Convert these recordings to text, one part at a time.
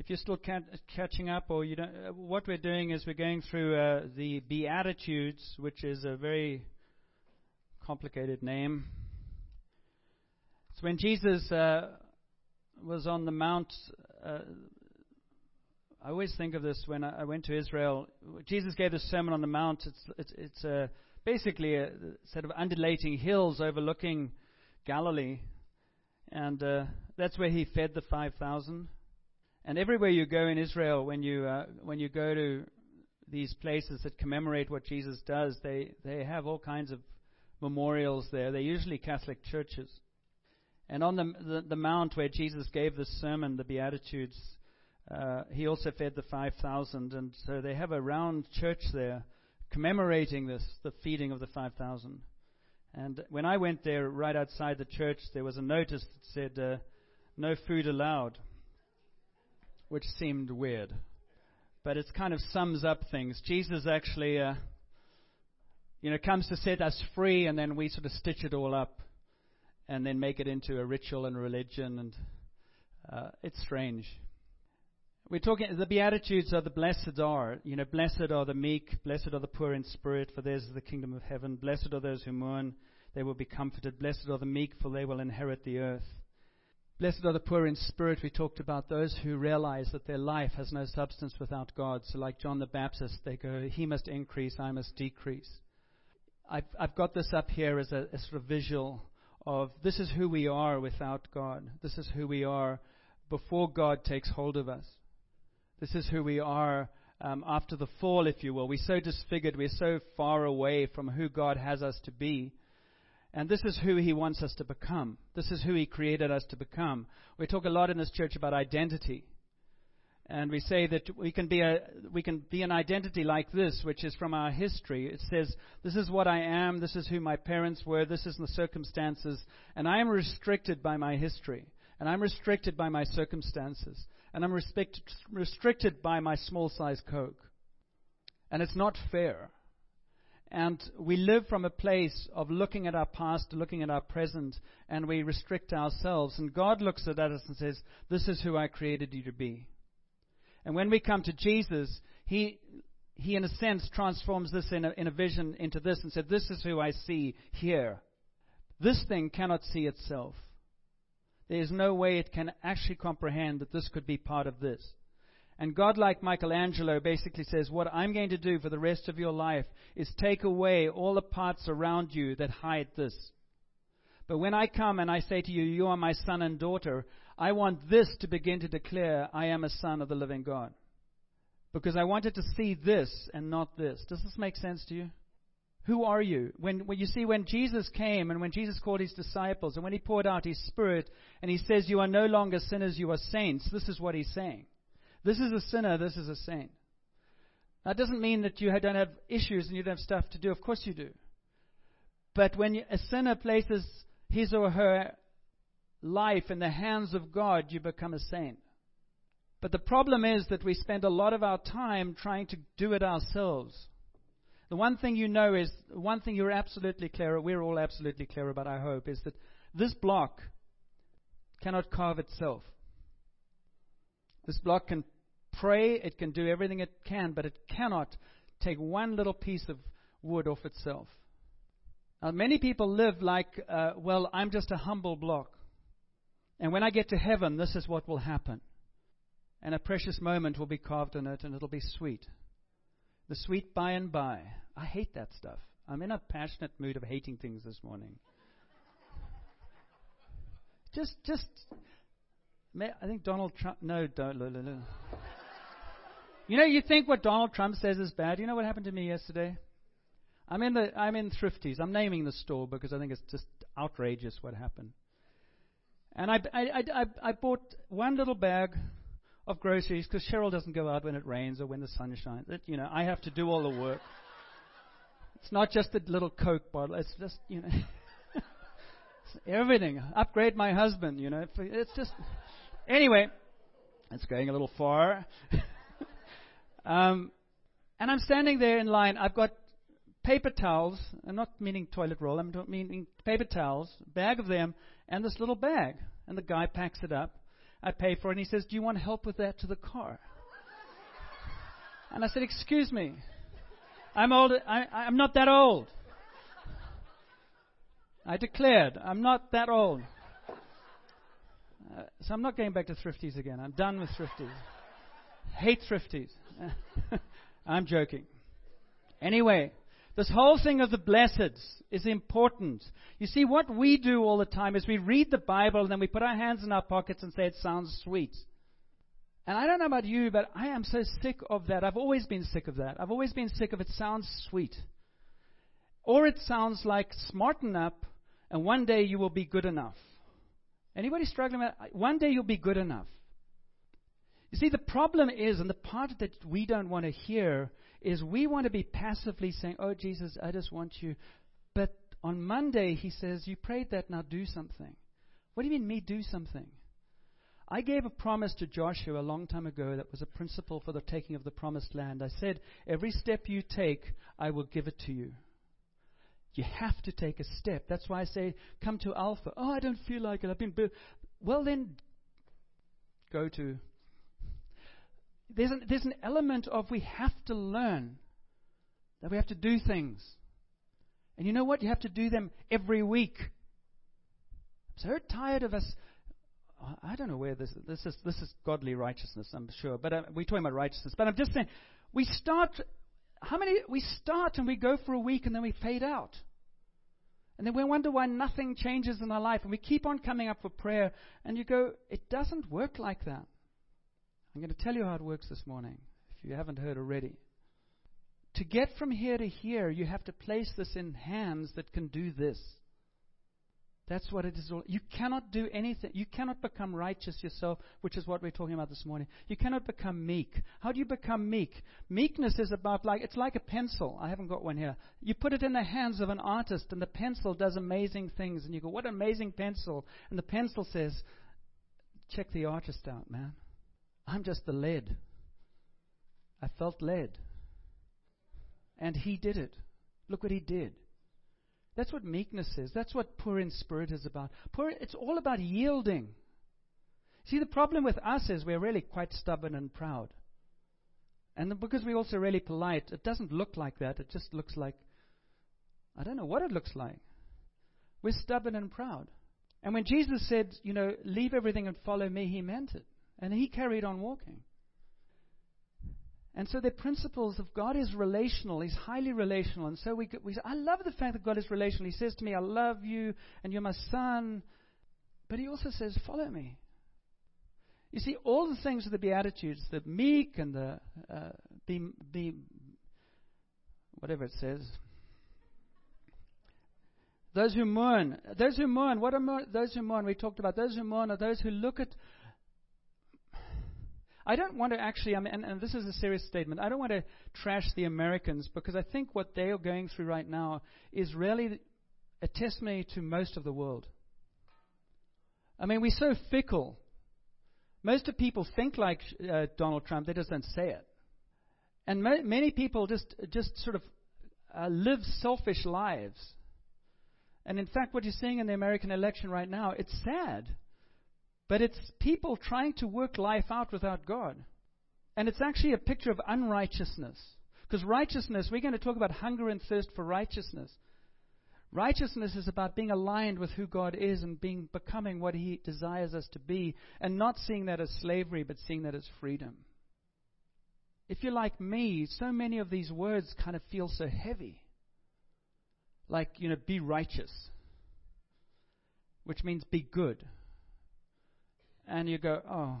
if you're still ca- catching up, or you don't, uh, what we're doing is we're going through uh, the Beatitudes, which is a very complicated name. It's when Jesus uh, was on the Mount. Uh, I always think of this when I, I went to Israel. Jesus gave the Sermon on the Mount. It's it's, it's uh, basically a set of undulating hills overlooking Galilee, and uh, that's where he fed the five thousand. And everywhere you go in Israel, when you uh, when you go to these places that commemorate what Jesus does, they they have all kinds of memorials there. They're usually Catholic churches. And on the, the, the mount where Jesus gave the sermon, the Beatitudes, uh, he also fed the 5,000. And so they have a round church there commemorating this, the feeding of the 5,000. And when I went there, right outside the church, there was a notice that said, uh, no food allowed, which seemed weird. But it kind of sums up things. Jesus actually. Uh, you know, comes to set us free, and then we sort of stitch it all up and then make it into a ritual and religion, and uh, it's strange. We're talking, the Beatitudes are the blessed are. You know, blessed are the meek, blessed are the poor in spirit, for theirs is the kingdom of heaven. Blessed are those who mourn, they will be comforted. Blessed are the meek, for they will inherit the earth. Blessed are the poor in spirit. We talked about those who realize that their life has no substance without God. So, like John the Baptist, they go, He must increase, I must decrease. I've, I've got this up here as a, a sort of visual of this is who we are without God. This is who we are before God takes hold of us. This is who we are um, after the fall, if you will. We're so disfigured. We're so far away from who God has us to be. And this is who He wants us to become. This is who He created us to become. We talk a lot in this church about identity. And we say that we can be a we can be an identity like this, which is from our history. It says, "This is what I am. This is who my parents were. This is the circumstances, and I am restricted by my history, and I'm restricted by my circumstances, and I'm restricted by my small-size Coke, and it's not fair." And we live from a place of looking at our past, looking at our present, and we restrict ourselves. And God looks at us and says, This is who I created you to be. And when we come to Jesus, He, he in a sense, transforms this in a, in a vision into this and said, This is who I see here. This thing cannot see itself. There is no way it can actually comprehend that this could be part of this. And God, like Michelangelo, basically says, What I'm going to do for the rest of your life is take away all the parts around you that hide this. But when I come and I say to you, You are my son and daughter, I want this to begin to declare, I am a son of the living God. Because I wanted to see this and not this. Does this make sense to you? Who are you? When, when you see when Jesus came and when Jesus called his disciples and when he poured out his spirit and he says, You are no longer sinners, you are saints, this is what he's saying. This is a sinner, this is a saint. That doesn't mean that you don't have issues and you don't have stuff to do. Of course you do. But when a sinner places his or her life in the hands of God, you become a saint. But the problem is that we spend a lot of our time trying to do it ourselves. The one thing you know is, one thing you're absolutely clear, we're all absolutely clear about, I hope, is that this block cannot carve itself. This block can pray, it can do everything it can, but it cannot take one little piece of wood off itself. Now, many people live like, uh, well, I'm just a humble block. And when I get to heaven, this is what will happen. And a precious moment will be carved in it, and it'll be sweet. The sweet by and by. I hate that stuff. I'm in a passionate mood of hating things this morning. just, just. I think Donald Trump. No, don't. You know, you think what Donald Trump says is bad. You know what happened to me yesterday? I'm in the I'm in Thrifties. I'm naming the store because I think it's just outrageous what happened. And I, I, I, I bought one little bag of groceries because Cheryl doesn't go out when it rains or when the sun shines. It, you know, I have to do all the work. It's not just a little Coke bottle. It's just, you know, everything. Upgrade my husband, you know. It's just. Anyway, it's going a little far. um, and I'm standing there in line. I've got paper towels. I'm not meaning toilet roll. I'm meaning paper towels, bag of them, and this little bag. And the guy packs it up. I pay for it. And he says, Do you want help with that to the car? And I said, Excuse me. I'm old. I, I'm not that old. I declared, I'm not that old. Uh, so I'm not going back to thrifties again. I'm done with thrifties. Hate thrifties. I'm joking. Anyway, this whole thing of the blesseds is important. You see, what we do all the time is we read the Bible and then we put our hands in our pockets and say it sounds sweet. And I don't know about you, but I am so sick of that. I've always been sick of that. I've always been sick of it sounds sweet. Or it sounds like smarten up and one day you will be good enough. Anybody struggling with that? One day you'll be good enough. You see, the problem is, and the part that we don't want to hear, is we want to be passively saying, Oh, Jesus, I just want you. But on Monday, he says, You prayed that, now do something. What do you mean, me do something? I gave a promise to Joshua a long time ago that was a principle for the taking of the promised land. I said, Every step you take, I will give it to you. You have to take a step. That's why I say, Come to Alpha. Oh, I don't feel like it. I've been. Bu-. Well, then, go to there's an, there's an element of we have to learn that we have to do things. And you know what? You have to do them every week. I'm so tired of us. I don't know where this this is. This is godly righteousness, I'm sure. But uh, we're talking about righteousness. But I'm just saying, we start. How many? We start and we go for a week and then we fade out. And then we wonder why nothing changes in our life. And we keep on coming up for prayer. And you go, it doesn't work like that. I'm going to tell you how it works this morning, if you haven't heard already. To get from here to here, you have to place this in hands that can do this. That's what it is all. You cannot do anything. You cannot become righteous yourself, which is what we're talking about this morning. You cannot become meek. How do you become meek? Meekness is about like it's like a pencil. I haven't got one here. You put it in the hands of an artist, and the pencil does amazing things. And you go, "What an amazing pencil!" And the pencil says, "Check the artist out, man." I'm just the lead. I felt led. And he did it. Look what he did. That's what meekness is. That's what poor in spirit is about. Poor, it's all about yielding. See, the problem with us is we're really quite stubborn and proud. And because we're also really polite, it doesn't look like that. It just looks like, I don't know what it looks like. We're stubborn and proud. And when Jesus said, you know, leave everything and follow me, he meant it. And he carried on walking. And so the principles of God is relational. He's highly relational. And so we, we I love the fact that God is relational. He says to me, I love you and you're my son. But he also says, follow me. You see, all the things of the Beatitudes, the meek and the uh, be, be, whatever it says. Those who mourn, those who mourn, what are those who mourn? We talked about those who mourn are those who look at I don't want to actually, I mean, and, and this is a serious statement, I don't want to trash the Americans because I think what they are going through right now is really a testimony to most of the world. I mean, we're so fickle. Most of people think like uh, Donald Trump, they just don't say it. And ma- many people just, just sort of uh, live selfish lives. And in fact, what you're seeing in the American election right now, it's sad. But it's people trying to work life out without God. And it's actually a picture of unrighteousness. Because righteousness, we're going to talk about hunger and thirst for righteousness. Righteousness is about being aligned with who God is and being becoming what He desires us to be, and not seeing that as slavery, but seeing that as freedom. If you're like me, so many of these words kind of feel so heavy. Like, you know, be righteous, which means be good and you go, oh,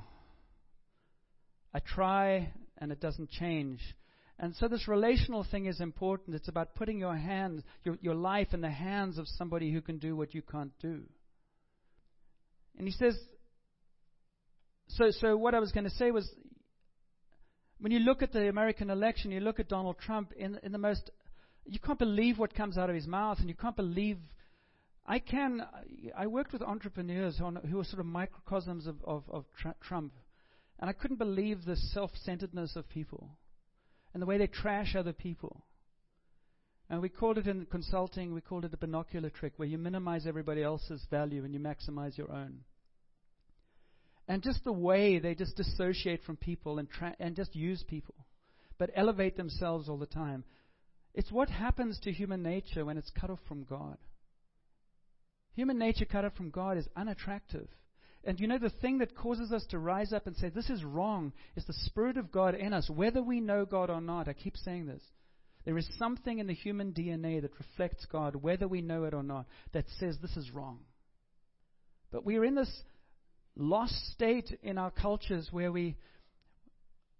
I try and it doesn't change. And so this relational thing is important. It's about putting your hands, your, your life in the hands of somebody who can do what you can't do. And he says, so, so what I was going to say was, when you look at the American election, you look at Donald Trump in, in the most, you can't believe what comes out of his mouth, and you can't believe I can. I worked with entrepreneurs who were sort of microcosms of, of, of Trump, and I couldn't believe the self-centeredness of people and the way they trash other people. And we called it in consulting, we called it a binocular trick, where you minimize everybody else's value and you maximize your own. And just the way they just dissociate from people and, tra- and just use people, but elevate themselves all the time. It's what happens to human nature when it's cut off from God. Human nature cut off from God is unattractive. And you know, the thing that causes us to rise up and say, This is wrong, is the Spirit of God in us, whether we know God or not. I keep saying this. There is something in the human DNA that reflects God, whether we know it or not, that says this is wrong. But we are in this lost state in our cultures where we,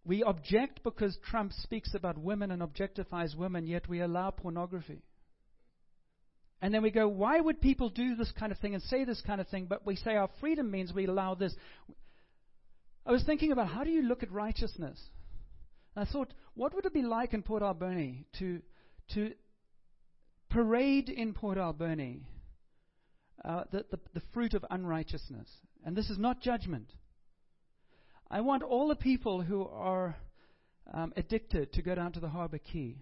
we object because Trump speaks about women and objectifies women, yet we allow pornography. And then we go, why would people do this kind of thing and say this kind of thing? But we say our freedom means we allow this. I was thinking about how do you look at righteousness? And I thought, what would it be like in Port Alberni to, to parade in Port Alberni uh, the, the, the fruit of unrighteousness? And this is not judgment. I want all the people who are um, addicted to go down to the Harbor Quay.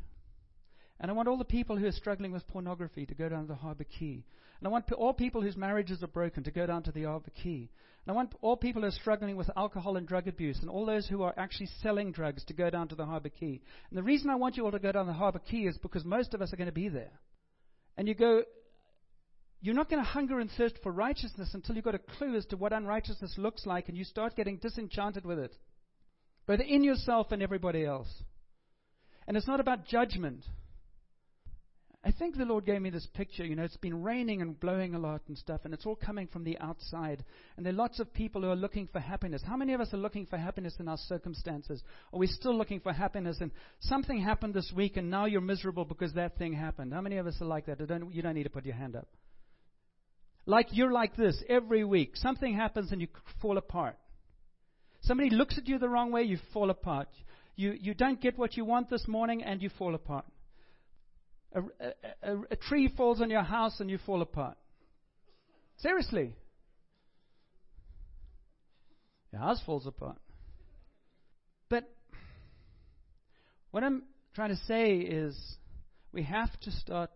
And I want all the people who are struggling with pornography to go down to the Harbor Quay. And I want all people whose marriages are broken to go down to the Harbor Quay. And I want all people who are struggling with alcohol and drug abuse and all those who are actually selling drugs to go down to the Harbor Quay. And the reason I want you all to go down the Harbor Quay is because most of us are going to be there. And you go, you're not going to hunger and thirst for righteousness until you've got a clue as to what unrighteousness looks like and you start getting disenchanted with it, both in yourself and everybody else. And it's not about judgment. I think the Lord gave me this picture. You know, it's been raining and blowing a lot and stuff, and it's all coming from the outside. And there are lots of people who are looking for happiness. How many of us are looking for happiness in our circumstances? Are we still looking for happiness? And something happened this week, and now you're miserable because that thing happened. How many of us are like that? Don't, you don't need to put your hand up. Like you're like this every week. Something happens and you fall apart. Somebody looks at you the wrong way, you fall apart. You, you don't get what you want this morning, and you fall apart. A, a, a, tree falls on your house and you fall apart. Seriously. Your house falls apart. But what I'm trying to say is we have to start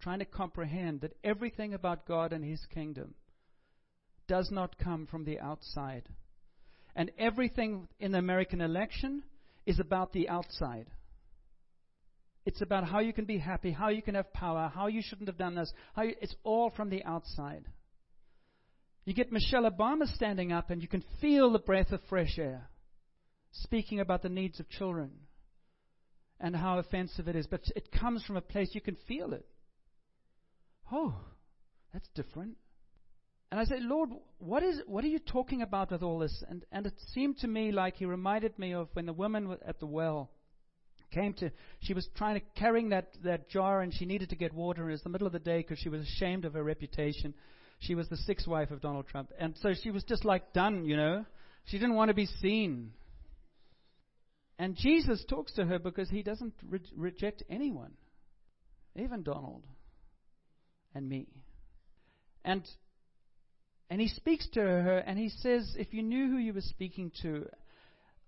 trying to comprehend that everything about God and His kingdom does not come from the outside. And everything in the American election is about the outside. It's about how you can be happy, how you can have power, how you shouldn't have done this. You, it's all from the outside. You get Michelle Obama standing up, and you can feel the breath of fresh air, speaking about the needs of children and how offensive it is. But it comes from a place you can feel it. Oh, that's different. And I said, Lord, what is what are you talking about with all this? And and it seemed to me like he reminded me of when the woman at the well came to, she was trying to, carrying that, that jar and she needed to get water. And it was the middle of the day because she was ashamed of her reputation. She was the sixth wife of Donald Trump. And so she was just like done, you know. She didn't want to be seen. And Jesus talks to her because he doesn't re- reject anyone, even Donald and me. And and he speaks to her and he says, if you knew who you were speaking to,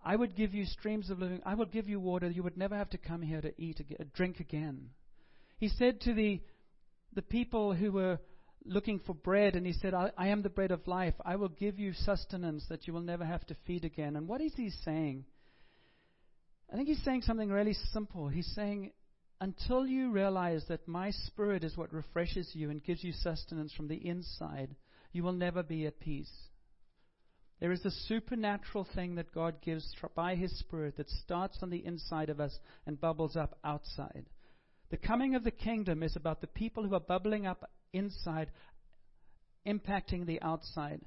I would give you streams of living. I will give you water. You would never have to come here to eat, again, uh, drink again. He said to the, the people who were looking for bread, and he said, I, I am the bread of life. I will give you sustenance that you will never have to feed again. And what is he saying? I think he's saying something really simple. He's saying, until you realize that my spirit is what refreshes you and gives you sustenance from the inside, you will never be at peace. There is a supernatural thing that God gives by His Spirit that starts on the inside of us and bubbles up outside. The coming of the kingdom is about the people who are bubbling up inside, impacting the outside.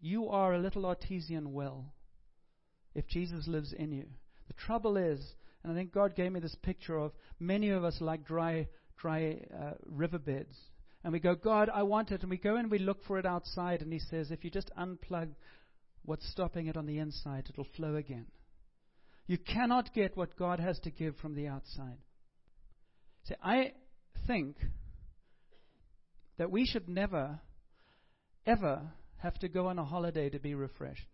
You are a little artesian well if Jesus lives in you. The trouble is, and I think God gave me this picture of many of us like dry, dry uh, riverbeds and we go, God, I want it. And we go and we look for it outside. And He says, if you just unplug what's stopping it on the inside, it'll flow again. You cannot get what God has to give from the outside. See, I think that we should never, ever have to go on a holiday to be refreshed.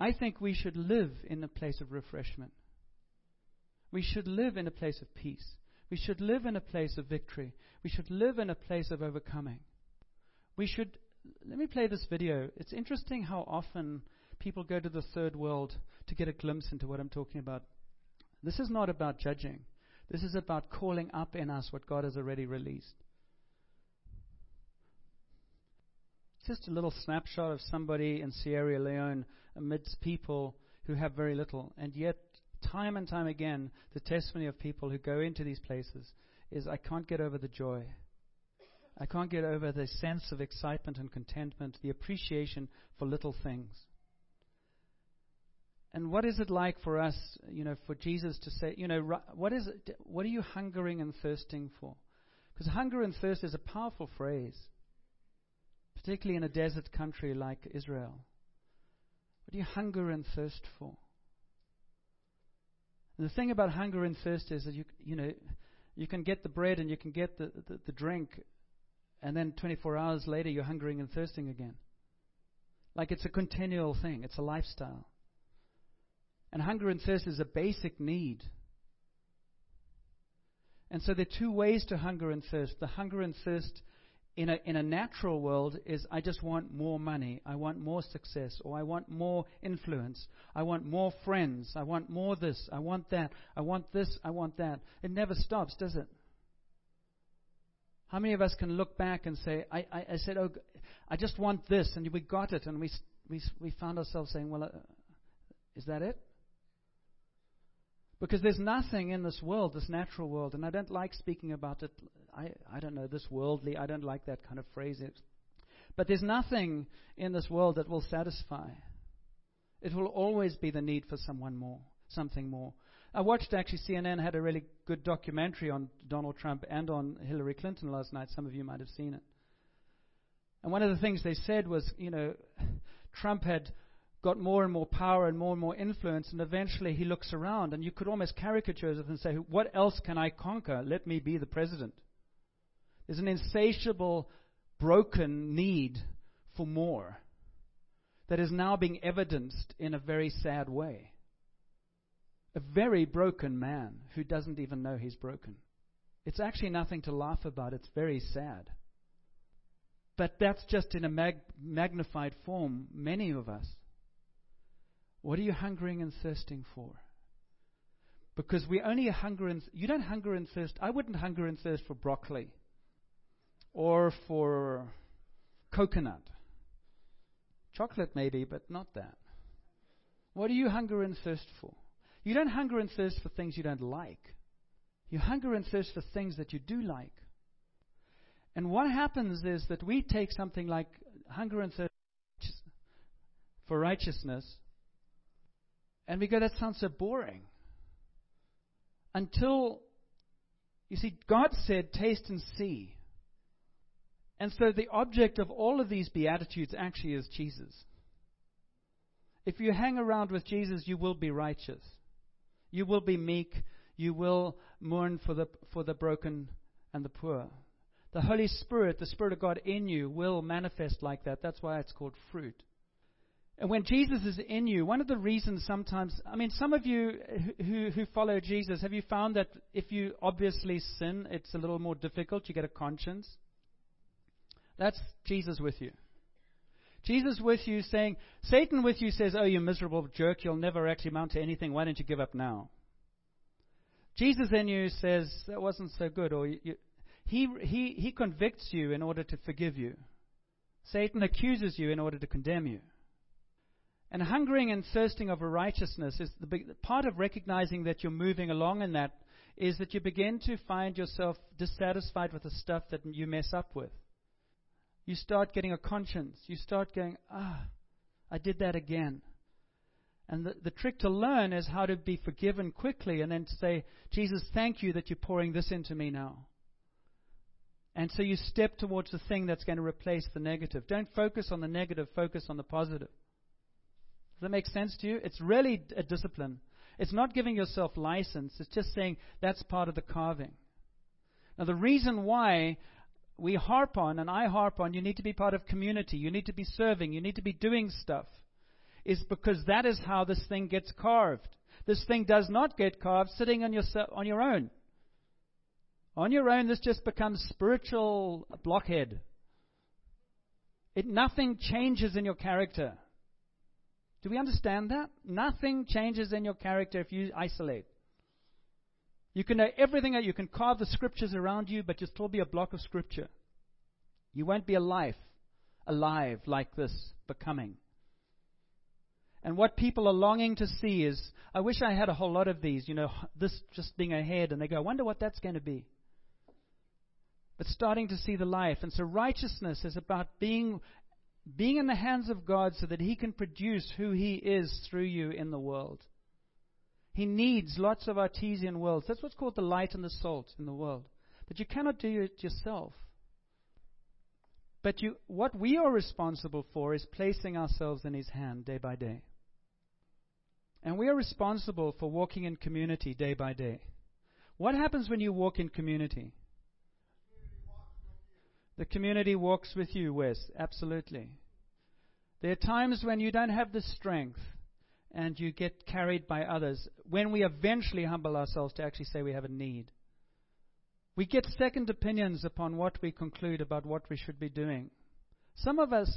I think we should live in a place of refreshment. We should live in a place of peace. We should live in a place of victory. We should live in a place of overcoming. We should let me play this video. It's interesting how often people go to the third world to get a glimpse into what I'm talking about. This is not about judging. This is about calling up in us what God has already released. Just a little snapshot of somebody in Sierra Leone amidst people who have very little. And yet, time and time again, the testimony of people who go into these places is I can't get over the joy. I can't get over the sense of excitement and contentment, the appreciation for little things. And what is it like for us, you know, for Jesus to say, you know, what is it, what are you hungering and thirsting for? Because hunger and thirst is a powerful phrase, particularly in a desert country like Israel. What do you hunger and thirst for? The thing about hunger and thirst is that you, you know, you can get the bread and you can get the, the, the drink, and then 24 hours later you're hungering and thirsting again. Like it's a continual thing, it's a lifestyle. And hunger and thirst is a basic need. And so there are two ways to hunger and thirst. The hunger and thirst in a, in a natural world is I just want more money, I want more success, or I want more influence, I want more friends, I want more this, I want that, I want this, I want that. It never stops, does it? How many of us can look back and say, I, I, I said, oh, I just want this, and we got it, and we, we, we found ourselves saying, well, uh, is that it? Because there's nothing in this world, this natural world, and I don't like speaking about it. I, I don't know, this worldly, I don't like that kind of phrase. But there's nothing in this world that will satisfy. It will always be the need for someone more, something more. I watched actually CNN had a really good documentary on Donald Trump and on Hillary Clinton last night. Some of you might have seen it. And one of the things they said was, you know, Trump had got more and more power and more and more influence, and eventually he looks around, and you could almost caricature it and say, What else can I conquer? Let me be the president. There's an insatiable, broken need for more that is now being evidenced in a very sad way. A very broken man who doesn't even know he's broken. It's actually nothing to laugh about, it's very sad. But that's just in a mag- magnified form, many of us. What are you hungering and thirsting for? Because we only hunger and you don't hunger and thirst. I wouldn't hunger and thirst for broccoli or for coconut. Chocolate maybe, but not that. What do you hunger and thirst for? You don't hunger and thirst for things you don't like. You hunger and thirst for things that you do like. And what happens is that we take something like hunger and thirst for righteousness and we go, that sounds so boring. Until, you see, God said, taste and see. And so the object of all of these Beatitudes actually is Jesus. If you hang around with Jesus, you will be righteous. You will be meek. You will mourn for the, for the broken and the poor. The Holy Spirit, the Spirit of God in you, will manifest like that. That's why it's called fruit. And when Jesus is in you, one of the reasons sometimes, I mean, some of you who, who follow Jesus, have you found that if you obviously sin, it's a little more difficult? You get a conscience. That's Jesus with you. Jesus with you saying, Satan with you says, Oh, you miserable jerk, you'll never actually amount to anything. Why don't you give up now? Jesus in you says, That wasn't so good. Or you, he, he, he convicts you in order to forgive you. Satan accuses you in order to condemn you. And hungering and thirsting of righteousness is the big, part of recognizing that you're moving along in that is that you begin to find yourself dissatisfied with the stuff that you mess up with. You start getting a conscience. You start going, ah, I did that again. And the, the trick to learn is how to be forgiven quickly and then to say, Jesus, thank you that you're pouring this into me now. And so you step towards the thing that's going to replace the negative. Don't focus on the negative, focus on the positive that make sense to you? It's really a discipline. It's not giving yourself license, it's just saying that's part of the carving. Now, the reason why we harp on, and I harp on, you need to be part of community, you need to be serving, you need to be doing stuff, is because that is how this thing gets carved. This thing does not get carved sitting on your, on your own. On your own, this just becomes spiritual blockhead. It, nothing changes in your character. Do we understand that? Nothing changes in your character if you isolate. You can know everything, you can carve the scriptures around you, but you'll still be a block of scripture. You won't be alive, alive like this, becoming. And what people are longing to see is, I wish I had a whole lot of these, you know, this just being ahead, and they go, I wonder what that's going to be. But starting to see the life. And so righteousness is about being, being in the hands of God so that He can produce who He is through you in the world. He needs lots of artesian wells. That's what's called the light and the salt in the world. But you cannot do it yourself. But you, what we are responsible for is placing ourselves in His hand day by day. And we are responsible for walking in community day by day. What happens when you walk in community? The community walks with you, Wes. Absolutely. There are times when you don't have the strength and you get carried by others. When we eventually humble ourselves to actually say we have a need, we get second opinions upon what we conclude about what we should be doing. Some of us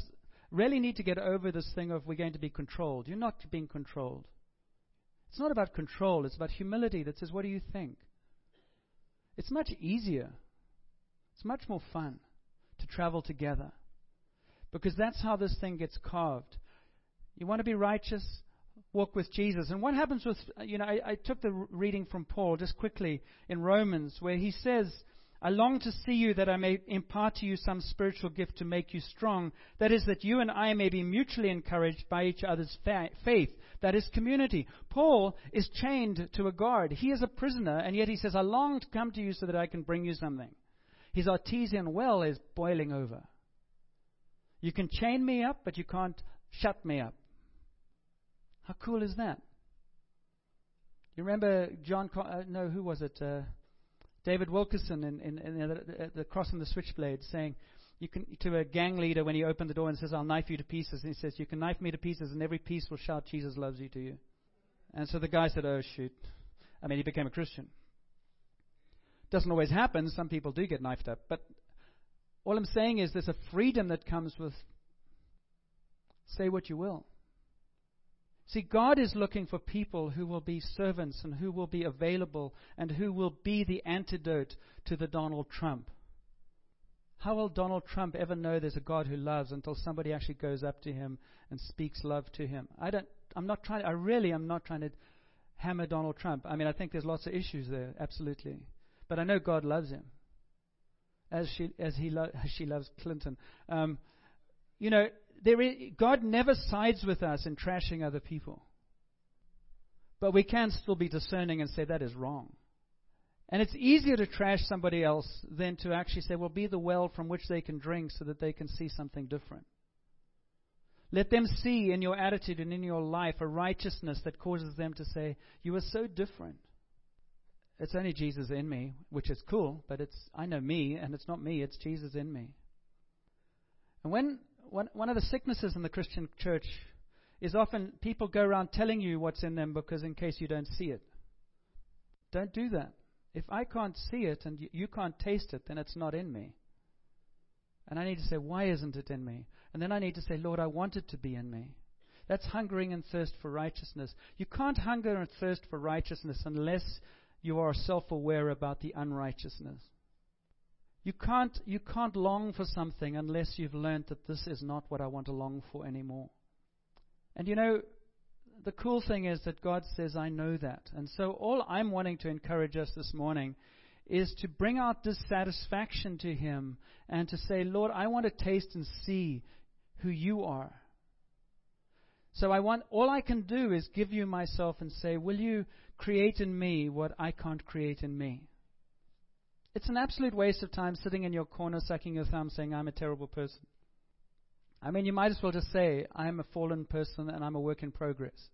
really need to get over this thing of we're going to be controlled. You're not being controlled. It's not about control, it's about humility that says, What do you think? It's much easier, it's much more fun to travel together because that's how this thing gets carved. You want to be righteous? Walk with Jesus. And what happens with, you know, I, I took the reading from Paul just quickly in Romans where he says, I long to see you that I may impart to you some spiritual gift to make you strong. That is, that you and I may be mutually encouraged by each other's fa- faith. That is community. Paul is chained to a guard. He is a prisoner, and yet he says, I long to come to you so that I can bring you something. His artesian well is boiling over. You can chain me up, but you can't shut me up. How cool is that? You remember John? Uh, no, who was it? Uh, David Wilkerson in, in, in the, the Cross and the Switchblade saying, you can, to a gang leader when he opened the door and says, I'll knife you to pieces. And he says, You can knife me to pieces, and every piece will shout, Jesus loves you to you. And so the guy said, Oh, shoot. I mean, he became a Christian. Doesn't always happen. Some people do get knifed up. But all I'm saying is there's a freedom that comes with say what you will. See, God is looking for people who will be servants and who will be available and who will be the antidote to the Donald Trump. How will Donald Trump ever know there's a God who loves until somebody actually goes up to him and speaks love to him? I don't. I'm not trying. I really am not trying to hammer Donald Trump. I mean, I think there's lots of issues there, absolutely. But I know God loves him, as she as he lo- as she loves Clinton. Um, you know, there is, God never sides with us in trashing other people. But we can still be discerning and say that is wrong. And it's easier to trash somebody else than to actually say, well, be the well from which they can drink so that they can see something different. Let them see in your attitude and in your life a righteousness that causes them to say, You are so different. It's only Jesus in me, which is cool, but it's I know me, and it's not me, it's Jesus in me. And when one, one of the sicknesses in the Christian church is often people go around telling you what's in them because in case you don't see it. Don't do that. If I can't see it and you, you can't taste it, then it's not in me. And I need to say, why isn't it in me? And then I need to say, Lord, I want it to be in me. That's hungering and thirst for righteousness. You can't hunger and thirst for righteousness unless you are self aware about the unrighteousness. You can't, you can't long for something unless you've learned that this is not what I want to long for anymore. And you know, the cool thing is that God says, I know that. And so all I'm wanting to encourage us this morning is to bring out dissatisfaction to Him and to say, Lord, I want to taste and see who you are. So I want, all I can do is give you myself and say, Will you create in me what I can't create in me? It's an absolute waste of time sitting in your corner, sucking your thumb, saying, I'm a terrible person. I mean, you might as well just say, I'm a fallen person and I'm a work in progress.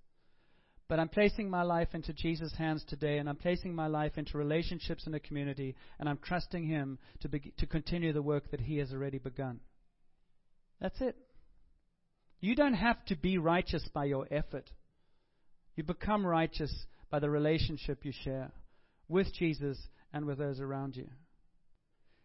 But I'm placing my life into Jesus' hands today, and I'm placing my life into relationships in a community, and I'm trusting Him to, be, to continue the work that He has already begun. That's it. You don't have to be righteous by your effort. You become righteous by the relationship you share with Jesus and with those around you.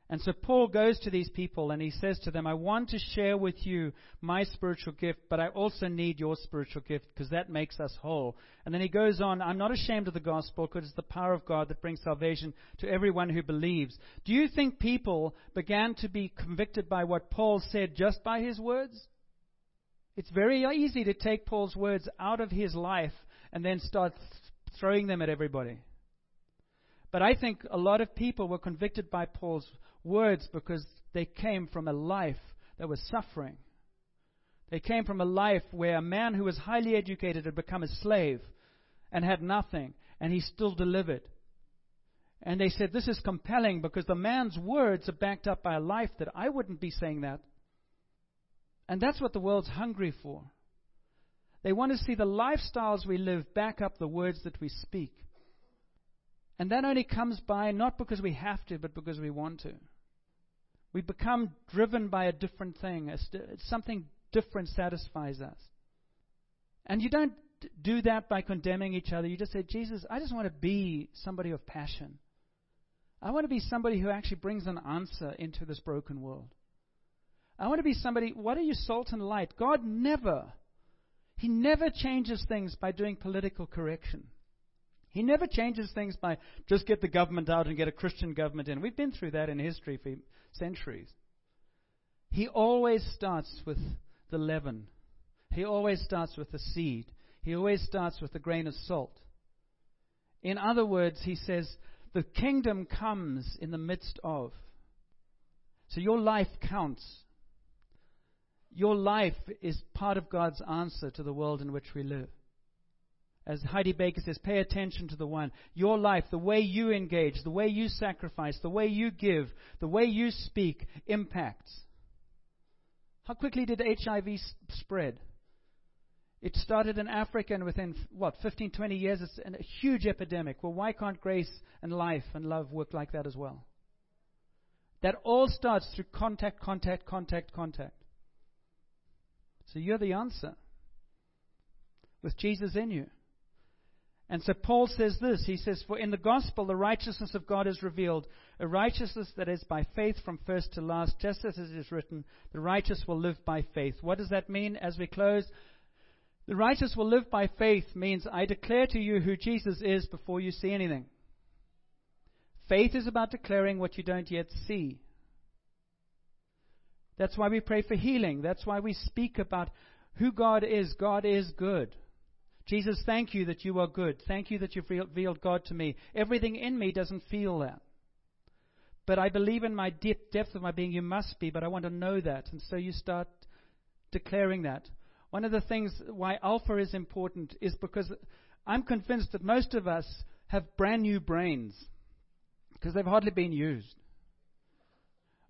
And so Paul goes to these people and he says to them, I want to share with you my spiritual gift, but I also need your spiritual gift because that makes us whole. And then he goes on, I'm not ashamed of the gospel because it's the power of God that brings salvation to everyone who believes. Do you think people began to be convicted by what Paul said just by his words? It's very easy to take Paul's words out of his life and then start throwing them at everybody. But I think a lot of people were convicted by Paul's words because they came from a life that was suffering. They came from a life where a man who was highly educated had become a slave and had nothing, and he still delivered. And they said, This is compelling because the man's words are backed up by a life that I wouldn't be saying that. And that's what the world's hungry for. They want to see the lifestyles we live back up the words that we speak. And that only comes by not because we have to, but because we want to. We become driven by a different thing. Something different satisfies us. And you don't do that by condemning each other. You just say, Jesus, I just want to be somebody of passion. I want to be somebody who actually brings an answer into this broken world. I want to be somebody, what are you, salt and light? God never, He never changes things by doing political correction. He never changes things by just get the government out and get a Christian government in. We've been through that in history for centuries. He always starts with the leaven. He always starts with the seed. He always starts with a grain of salt. In other words, he says, the kingdom comes in the midst of. So your life counts. Your life is part of God's answer to the world in which we live. As Heidi Baker says, pay attention to the one. Your life, the way you engage, the way you sacrifice, the way you give, the way you speak impacts. How quickly did HIV spread? It started in Africa, and within, what, 15, 20 years, it's a huge epidemic. Well, why can't grace and life and love work like that as well? That all starts through contact, contact, contact, contact. So you're the answer with Jesus in you. And so Paul says this. He says, For in the gospel the righteousness of God is revealed, a righteousness that is by faith from first to last, just as it is written, the righteous will live by faith. What does that mean as we close? The righteous will live by faith means I declare to you who Jesus is before you see anything. Faith is about declaring what you don't yet see. That's why we pray for healing. That's why we speak about who God is. God is good. Jesus, thank you that you are good. Thank you that you've revealed God to me. Everything in me doesn't feel that. But I believe in my deep depth of my being, you must be, but I want to know that. And so you start declaring that. One of the things why Alpha is important is because I'm convinced that most of us have brand new brains because they've hardly been used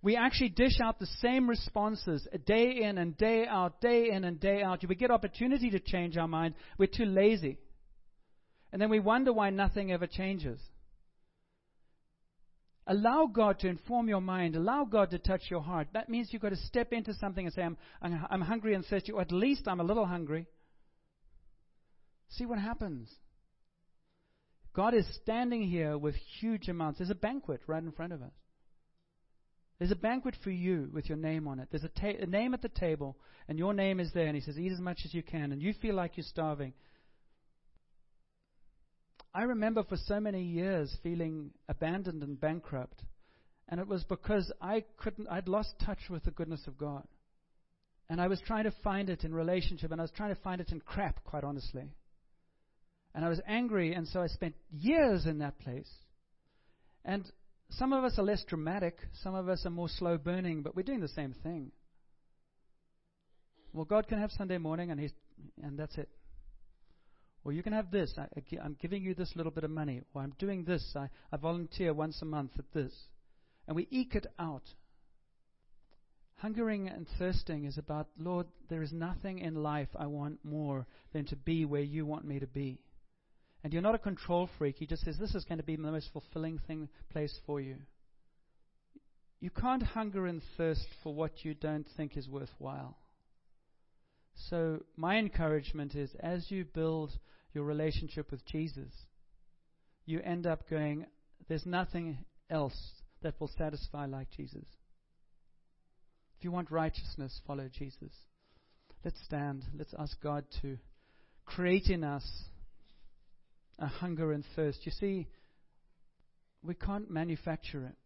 we actually dish out the same responses day in and day out, day in and day out. We get opportunity to change our mind. We're too lazy. And then we wonder why nothing ever changes. Allow God to inform your mind. Allow God to touch your heart. That means you've got to step into something and say, I'm, I'm hungry and thirsty, or at least I'm a little hungry. See what happens. God is standing here with huge amounts. There's a banquet right in front of us. There's a banquet for you with your name on it. There's a, ta- a, name at the table, and your name is there. And he says, Eat as much as you can. And you feel like you're starving. I remember for so many years feeling abandoned and bankrupt. And it was because I couldn't, I'd lost touch with the goodness of God. And I was trying to find it in relationship, and I was trying to find it in crap, quite honestly. And I was angry, and so I spent years in that place. And some of us are less dramatic, some of us are more slow burning, but we're doing the same thing. Well, God can have Sunday morning, and, he's, and that's it. Or you can have this. I, am giving you this little bit of money. Or I'm doing this. I, I volunteer once a month at this. And we eke it out. Hungering and thirsting is about, Lord, there is nothing in life I want more than to be where you want me to be. And you're not a control freak. He just says, This is going to be the most fulfilling thing, place for you. You can't hunger and thirst for what you don't think is worthwhile. So, my encouragement is as you build your relationship with Jesus, you end up going, There's nothing else that will satisfy like Jesus. If you want righteousness, follow Jesus. Let's stand. Let's ask God to create in us a hunger and thirst. You see, we can't manufacture it.